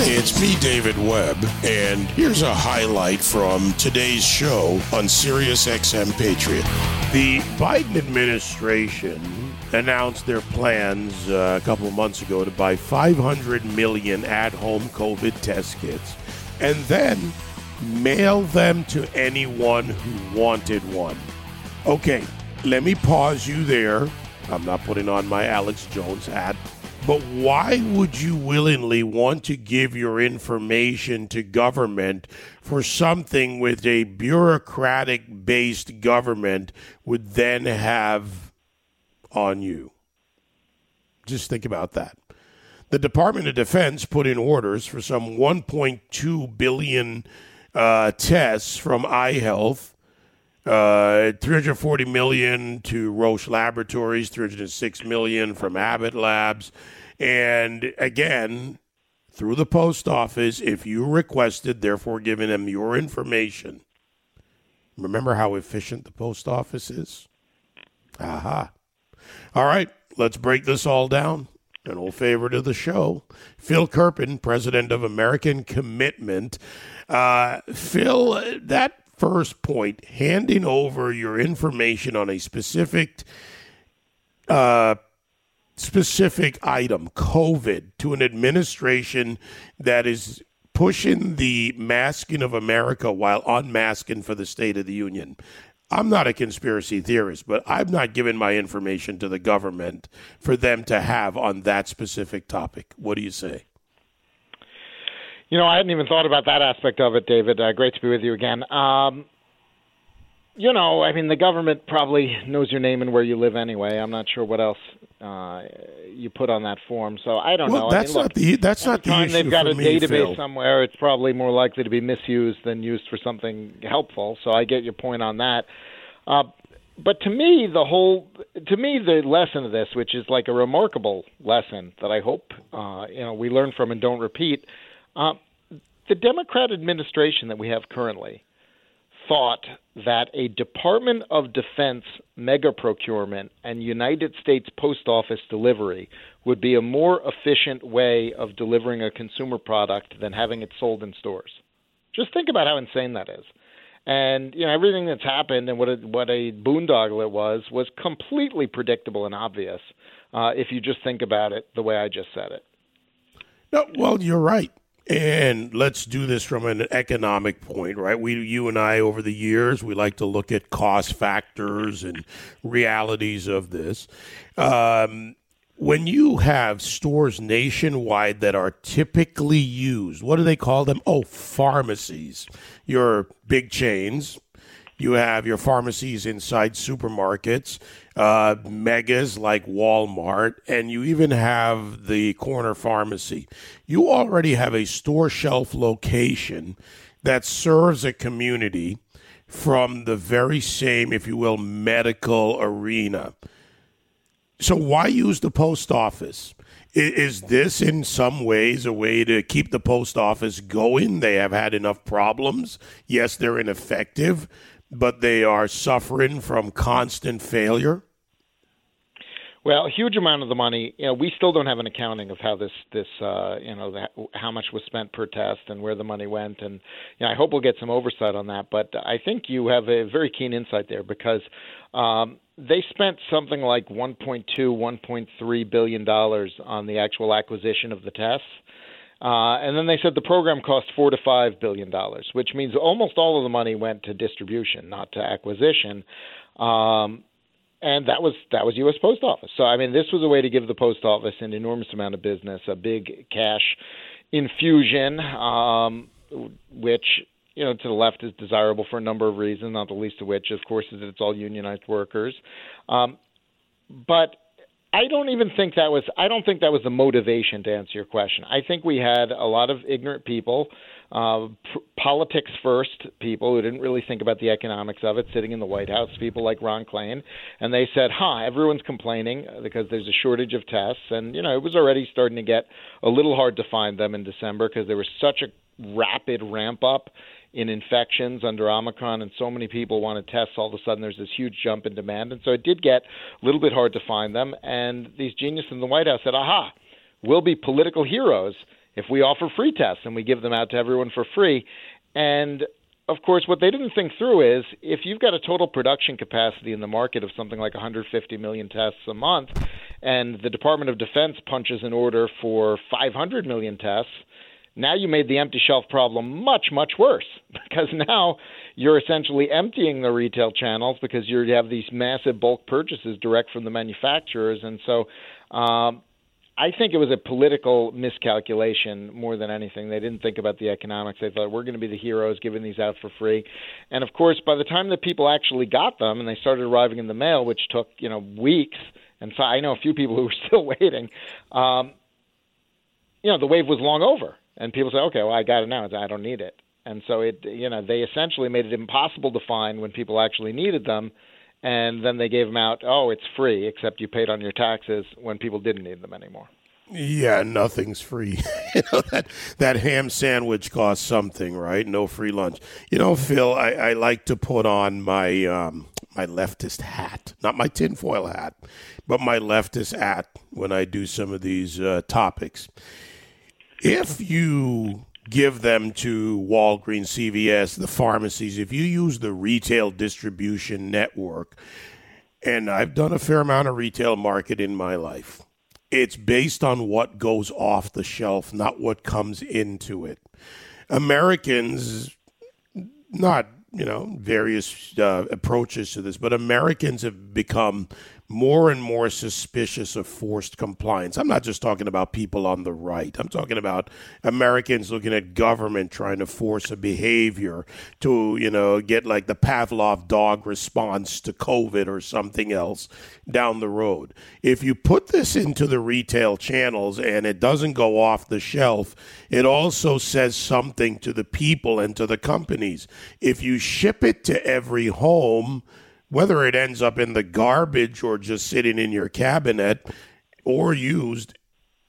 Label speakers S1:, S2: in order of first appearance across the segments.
S1: It's me, David Webb, and here's a highlight from today's show on Sirius XM Patriot. The Biden administration announced their plans uh, a couple of months ago to buy 500 million at-home COVID test kits, and then mail them to anyone who wanted one. Okay, let me pause you there. I'm not putting on my Alex Jones hat. But why would you willingly want to give your information to government for something with a bureaucratic based government would then have on you? Just think about that. The Department of Defense put in orders for some 1.2 billion uh, tests from iHealth. Uh, 340 million to Roche Laboratories, 306 million from Abbott Labs, and again, through the post office, if you requested, therefore giving them your information. Remember how efficient the post office is? Aha. All right, let's break this all down. An old favorite of the show, Phil Kerpen, president of American Commitment. Uh, Phil, that first point, handing over your information on a specific uh, specific item, COVID, to an administration that is pushing the masking of America while unmasking for the State of the Union. I'm not a conspiracy theorist, but I've not given my information to the government for them to have on that specific topic. What do you say?
S2: You know, I hadn't even thought about that aspect of it, David. Uh, great to be with you again. Um, you know, I mean, the government probably knows your name and where you live anyway. I'm not sure what else uh, you put on that form, so I don't
S1: well,
S2: know.
S1: That's
S2: I mean,
S1: not the that's not the issue
S2: They've got a
S1: me,
S2: database
S1: Phil.
S2: somewhere. It's probably more likely to be misused than used for something helpful. So I get your point on that. Uh, but to me, the whole to me the lesson of this, which is like a remarkable lesson that I hope uh, you know we learn from and don't repeat. Uh, the Democrat administration that we have currently thought that a Department of Defense mega procurement and United States Post Office delivery would be a more efficient way of delivering a consumer product than having it sold in stores. Just think about how insane that is. And you know everything that's happened and what a, what a boondoggle it was was completely predictable and obvious uh, if you just think about it the way I just said it.
S1: No, well, you're right. And let's do this from an economic point, right? We, you and I, over the years, we like to look at cost factors and realities of this. Um, when you have stores nationwide that are typically used, what do they call them? Oh, pharmacies. Your big chains. You have your pharmacies inside supermarkets, uh, megas like Walmart, and you even have the corner pharmacy. You already have a store shelf location that serves a community from the very same, if you will, medical arena. So why use the post office? Is this in some ways a way to keep the post office going? They have had enough problems. Yes, they're ineffective, but they are suffering from constant failure.
S2: Well, a huge amount of the money. You know, we still don't have an accounting of how this this uh, you know the, how much was spent per test and where the money went, and you know, I hope we'll get some oversight on that. But I think you have a very keen insight there because um, they spent something like 1.2, 1.3 billion dollars on the actual acquisition of the tests. Uh, and then they said the program cost four to five billion dollars, which means almost all of the money went to distribution, not to acquisition. Um, and that was that was U.S. Post Office. So I mean, this was a way to give the post office an enormous amount of business, a big cash infusion, um, which you know to the left is desirable for a number of reasons, not the least of which, of course, is that it's all unionized workers. Um, but I don't even think that was I don't think that was the motivation to answer your question. I think we had a lot of ignorant people, uh, p- politics first people who didn't really think about the economics of it, sitting in the White House, people like Ron Klain, and they said, "Huh, everyone's complaining because there's a shortage of tests." And you know, it was already starting to get a little hard to find them in December because there was such a rapid ramp up in infections under Omicron, and so many people wanted tests. All of a sudden, there's this huge jump in demand, and so it did get a little bit hard to find them. And these geniuses in the White House said, "Aha, we'll be political heroes if we offer free tests and we give them out to everyone for free. And of course, what they didn't think through is if you've got a total production capacity in the market of something like 150 million tests a month, and the Department of Defense punches an order for 500 million tests, now you made the empty shelf problem much, much worse because now you're essentially emptying the retail channels because you have these massive bulk purchases direct from the manufacturers. And so um, I think it was a political miscalculation more than anything. They didn't think about the economics. They thought we're going to be the heroes giving these out for free. And of course, by the time that people actually got them and they started arriving in the mail, which took you know weeks, and so I know a few people who were still waiting. Um, you know, the wave was long over, and people say, "Okay, well, I got it now. I don't need it." And so it, you know, they essentially made it impossible to find when people actually needed them and then they gave them out. Oh, it's free, except you paid on your taxes when people didn't need them anymore.
S1: Yeah, nothing's free. you know that that ham sandwich costs something, right? No free lunch. You know, Phil, I, I like to put on my um, my leftist hat, not my tinfoil hat, but my leftist hat when I do some of these uh, topics. If you give them to Walgreens, CVS, the pharmacies. If you use the retail distribution network, and I've done a fair amount of retail market in my life, it's based on what goes off the shelf, not what comes into it. Americans, not you know various uh, approaches to this, but Americans have become more and more suspicious of forced compliance. I'm not just talking about people on the right. I'm talking about Americans looking at government trying to force a behavior to, you know, get like the Pavlov dog response to COVID or something else down the road. If you put this into the retail channels and it doesn't go off the shelf, it also says something to the people and to the companies. If you ship it to every home, whether it ends up in the garbage or just sitting in your cabinet or used,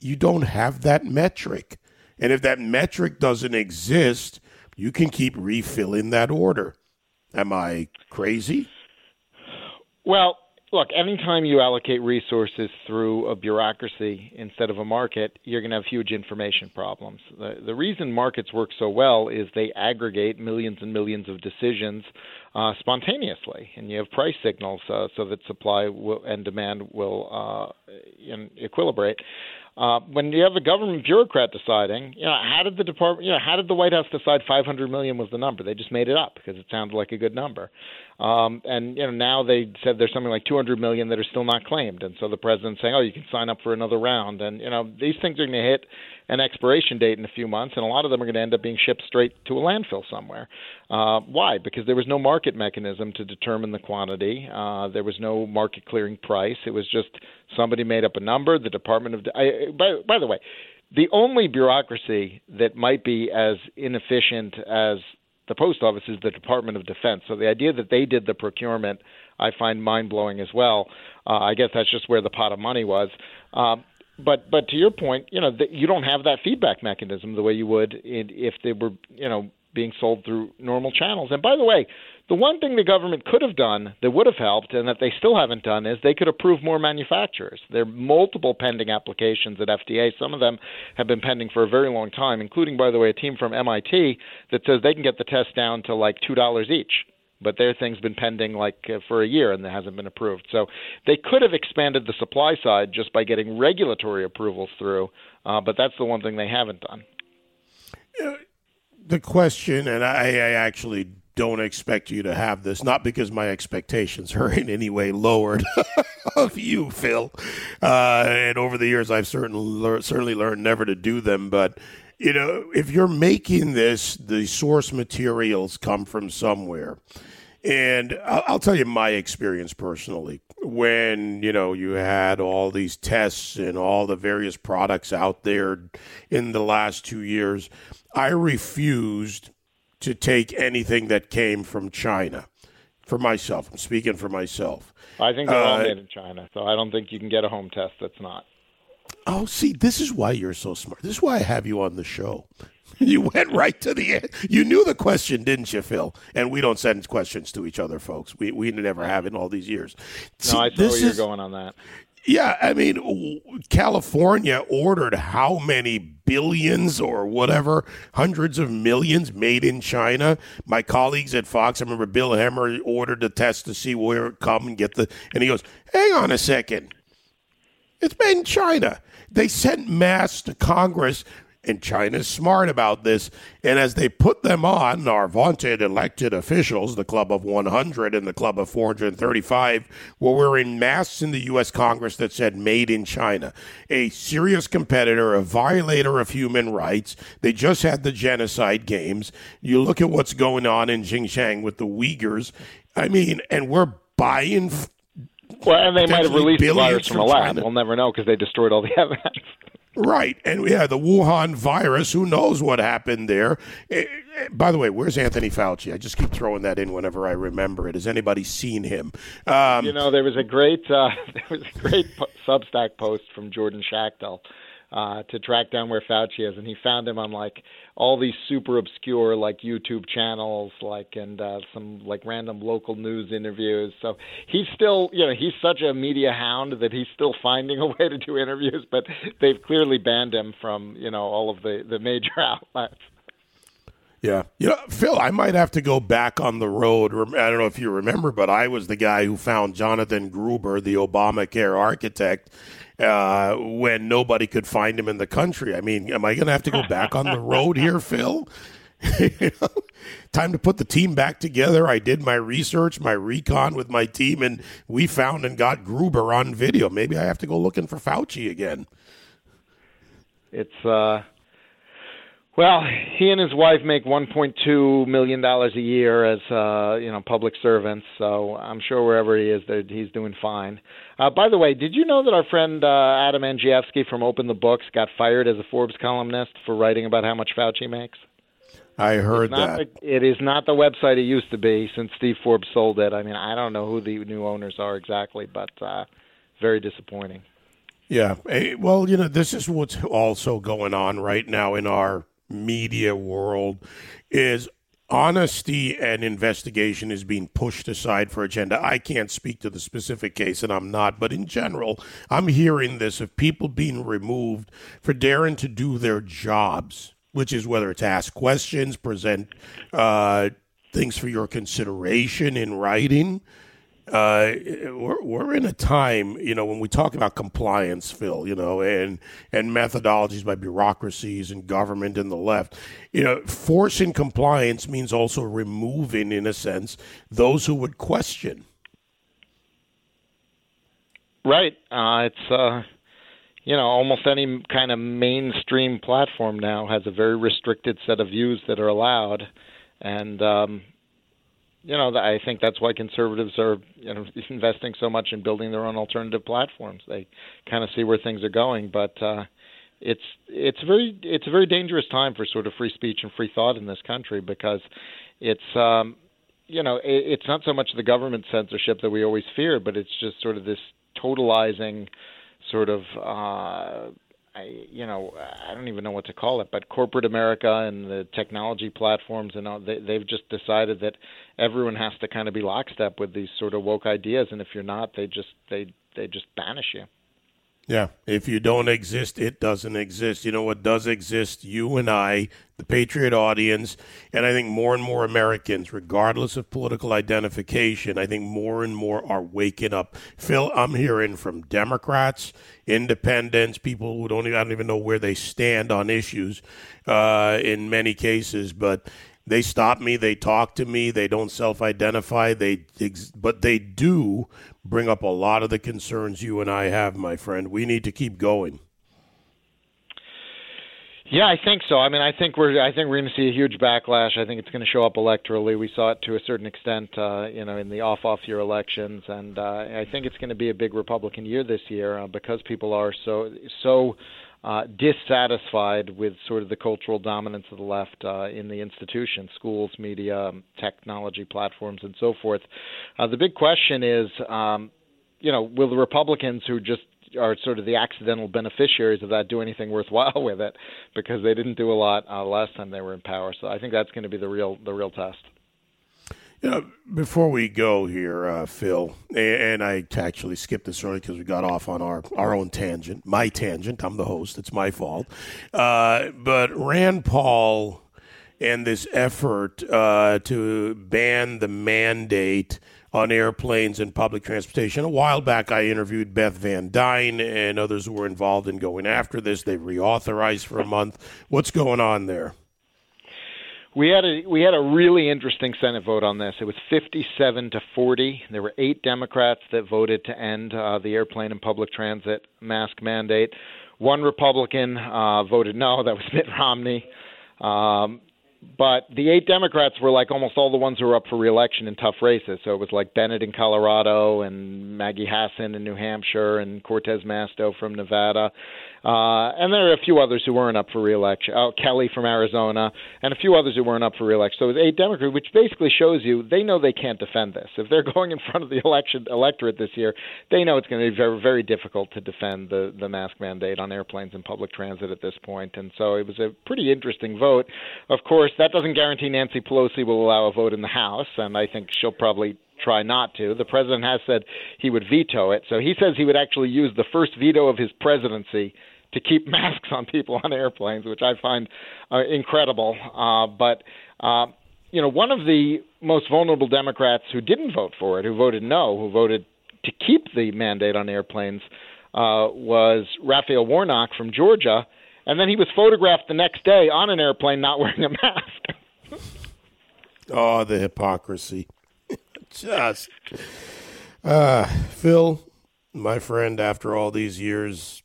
S1: you don't have that metric. And if that metric doesn't exist, you can keep refilling that order. Am I crazy?
S2: Well, look, anytime you allocate resources through a bureaucracy instead of a market, you're going to have huge information problems. The, the reason markets work so well is they aggregate millions and millions of decisions uh, spontaneously, and you have price signals uh, so that supply will, and demand will uh, in, equilibrate. Uh, when you have a government bureaucrat deciding, you know, how did the department, you know, how did the White House decide 500 million was the number? They just made it up because it sounded like a good number. Um, and you know, now they said there's something like 200 million that are still not claimed, and so the president's saying, oh, you can sign up for another round. And you know, these things are going to hit an expiration date in a few months, and a lot of them are going to end up being shipped straight to a landfill somewhere. Uh, why? Because there was no market mechanism to determine the quantity. Uh, there was no market clearing price. It was just somebody made up a number. The Department of I, by by the way, the only bureaucracy that might be as inefficient as the post office is the Department of Defense. So the idea that they did the procurement, I find mind blowing as well. Uh, I guess that's just where the pot of money was. Um, but but to your point, you know, the, you don't have that feedback mechanism the way you would in, if they were, you know, being sold through normal channels. And by the way, the one thing the government could have done that would have helped and that they still haven't done is they could approve more manufacturers. There are multiple pending applications at FDA. Some of them have been pending for a very long time, including, by the way, a team from MIT that says they can get the test down to like $2 each but their thing's been pending like uh, for a year and it hasn't been approved. So they could have expanded the supply side just by getting regulatory approvals through, uh, but that's the one thing they haven't done.
S1: The question, and I, I, actually don't expect you to have this, not because my expectations are in any way lowered of you, Phil. Uh, and over the years, I've certainly certainly learned never to do them, but you know, if you're making this, the source materials come from somewhere. And I'll, tell you my experience personally. When, you know, you had all these tests and all the various products out there in the last two years, I refused to take anything that came from China for myself. I'm speaking for myself.
S2: I think they're all uh, made in China, so I don't think you can get a home test that's not.
S1: Oh, see, this is why you're so smart. This is why I have you on the show. You went right to the end. You knew the question, didn't you, Phil? And we don't send questions to each other, folks. We we never have in all these years.
S2: See, no, I where you're going on that.
S1: Yeah, I mean, California ordered how many billions or whatever, hundreds of millions made in China. My colleagues at Fox, I remember Bill Hemmer ordered the test to see where it come and get the, and he goes, "Hang on a second, it's made in China." They sent masks to Congress and China's smart about this. And as they put them on, our vaunted elected officials, the Club of 100 and the Club of 435, were wearing masks in the U.S. Congress that said made in China. A serious competitor, a violator of human rights. They just had the genocide games. You look at what's going on in Xinjiang with the Uyghurs. I mean, and we're buying.
S2: Well, and they might have released the virus from, from a lab. We'll never know because they destroyed all the evidence.
S1: Right. And yeah, the Wuhan virus, who knows what happened there. Eh, eh, by the way, where's Anthony Fauci? I just keep throwing that in whenever I remember it. Has anybody seen him?
S2: Um, you know, there was a great uh, there was a great Substack post from Jordan Schachtel uh, to track down where Fauci is, and he found him on like all these super obscure like YouTube channels, like and uh, some like random local news interviews. So he's still, you know, he's such a media hound that he's still finding a way to do interviews, but they've clearly banned him from you know all of the the major outlets.
S1: Yeah. You know, Phil, I might have to go back on the road. I don't know if you remember, but I was the guy who found Jonathan Gruber, the Obamacare architect, uh, when nobody could find him in the country. I mean, am I going to have to go back on the road here, Phil? you know, time to put the team back together. I did my research, my recon with my team, and we found and got Gruber on video. Maybe I have to go looking for Fauci again.
S2: It's uh well, he and his wife make 1.2 million dollars a year as uh, you know public servants, so I'm sure wherever he is, that he's doing fine. Uh, by the way, did you know that our friend uh, Adam Andrzejewski from Open the Books got fired as a Forbes columnist for writing about how much Fauci makes?
S1: I heard
S2: that. The, it is not the website it used to be since Steve Forbes sold it. I mean, I don't know who the new owners are exactly, but uh, very disappointing.
S1: Yeah. Well, you know, this is what's also going on right now in our media world is honesty and investigation is being pushed aside for agenda. I can't speak to the specific case, and I'm not, but in general, I'm hearing this of people being removed for daring to do their jobs, which is whether it's ask questions, present uh, things for your consideration in writing uh, we're, we're in a time, you know, when we talk about compliance, Phil, you know, and and methodologies by bureaucracies and government and the left, you know, forcing compliance means also removing, in a sense, those who would question.
S2: Right. Uh, it's uh, you know almost any kind of mainstream platform now has a very restricted set of views that are allowed, and um, you know, I think that's why conservatives are you know investing so much in building their own alternative platforms. They kind of see where things are going, but uh, it's it's very it's a very dangerous time for sort of free speech and free thought in this country because it's um, you know it, it's not so much the government censorship that we always fear, but it's just sort of this totalizing sort of uh, I, you know, I don't even know what to call it, but corporate America and the technology platforms and all, they, they've just decided that everyone has to kind of be lockstep with these sort of woke ideas, and if you're not, they just they they just banish you.
S1: Yeah, if you don't exist, it doesn't exist. You know what does exist? You and I, the Patriot audience, and I think more and more Americans, regardless of political identification, I think more and more are waking up. Phil, I'm hearing from Democrats, independents, people who don't even, I don't even know where they stand on issues uh, in many cases, but they stop me, they talk to me, they don't self-identify, they but they do bring up a lot of the concerns you and I have, my friend. We need to keep going.
S2: Yeah, I think so. I mean, I think we're I think we're going to see a huge backlash. I think it's going to show up electorally. We saw it to a certain extent, uh, you know, in the off-off year elections, and uh, I think it's going to be a big Republican year this year uh, because people are so so uh, dissatisfied with sort of the cultural dominance of the left uh, in the institutions, schools, media, um, technology platforms, and so forth. Uh, the big question is, um, you know, will the Republicans who just are sort of the accidental beneficiaries of that do anything worthwhile with it because they didn't do a lot uh, last time they were in power. So I think that's going to be the real the real test.
S1: You know, before we go here, uh, Phil, and I actually skipped this early because we got off on our, our own tangent, my tangent. I'm the host. It's my fault. Uh, but Rand Paul and this effort uh, to ban the mandate on airplanes and public transportation. A while back, I interviewed Beth Van Duyne and others who were involved in going after this. They reauthorized for a month. What's going on there?
S2: We had a we had a really interesting Senate vote on this. It was 57 to 40. There were eight Democrats that voted to end uh, the airplane and public transit mask mandate. One Republican uh, voted no. That was Mitt Romney. Um, but the eight Democrats were like almost all the ones who were up for reelection in tough races. So it was like Bennet in Colorado and Maggie Hassan in New Hampshire and Cortez Masto from Nevada. Uh, and there are a few others who weren't up for reelection. Oh, Kelly from Arizona, and a few others who weren't up for reelection. So it was eight Democrats, which basically shows you they know they can't defend this. If they're going in front of the election electorate this year, they know it's going to be very, very difficult to defend the the mask mandate on airplanes and public transit at this point. And so it was a pretty interesting vote. Of course, that doesn't guarantee Nancy Pelosi will allow a vote in the House, and I think she'll probably try not to. The president has said he would veto it. So he says he would actually use the first veto of his presidency to keep masks on people on airplanes, which I find uh, incredible. Uh, but uh, you know, one of the most vulnerable Democrats who didn't vote for it, who voted no, who voted to keep the mandate on airplanes, uh, was Raphael Warnock from Georgia, and then he was photographed the next day on an airplane not wearing a mask.
S1: oh, the hypocrisy! Just, uh, Phil, my friend. After all these years,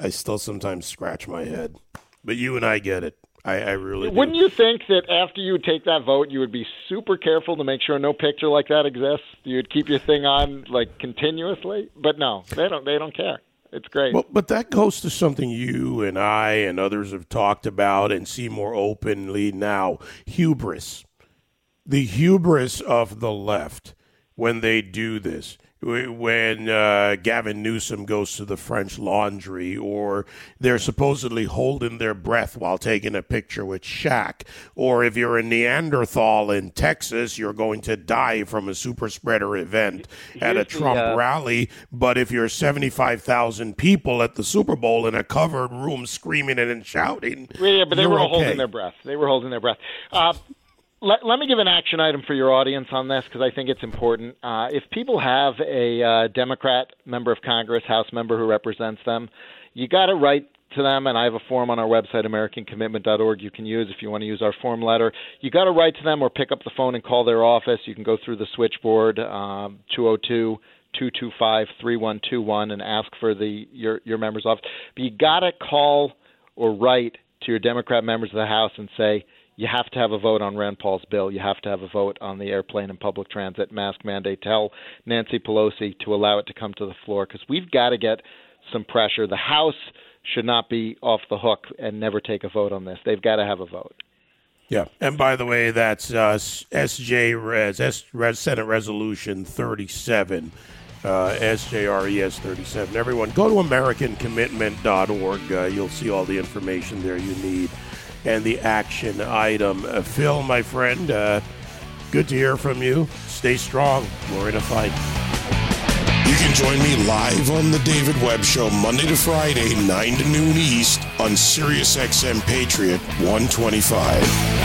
S1: I still sometimes scratch my head. But you and I get it. I, I really
S2: wouldn't
S1: do.
S2: you think that after you take that vote, you would be super careful to make sure no picture like that exists. You'd keep your thing on like continuously, but no, they don't. They don't care. It's great.
S1: Well, but that goes to something you and I and others have talked about and see more openly now: hubris. The hubris of the left when they do this when uh, Gavin Newsom goes to the French Laundry, or they're supposedly holding their breath while taking a picture with Shaq, or if you're a Neanderthal in Texas, you're going to die from a super spreader event at a Trump the, uh... rally. But if you're 75,000 people at the Super Bowl in a covered room screaming and shouting,
S2: yeah, but they were
S1: okay.
S2: holding their breath. They were holding their breath. Uh, let, let me give an action item for your audience on this because I think it's important. Uh, if people have a uh, Democrat member of Congress, House member who represents them, you got to write to them, and I have a form on our website, AmericanCommitment.org, you can use if you want to use our form letter. You got to write to them or pick up the phone and call their office. You can go through the switchboard, um, 202 225 3121, and ask for the your, your member's office. But you got to call or write to your Democrat members of the House and say, you have to have a vote on Rand Paul's bill. You have to have a vote on the airplane and public transit mask mandate. Tell Nancy Pelosi to allow it to come to the floor because we've got to get some pressure. The House should not be off the hook and never take a vote on this. They've got to have a vote.
S1: Yeah, and by the way, that's uh, SJ Res, S, Res Senate Resolution 37, uh, SJRES 37. Everyone, go to AmericanCommitment.org. Uh, you'll see all the information there you need and the action item. Uh, Phil, my friend, uh, good to hear from you. Stay strong. We're in a fight.
S3: You can join me live on the David Webb Show Monday to Friday, 9 to noon East on SiriusXM Patriot 125.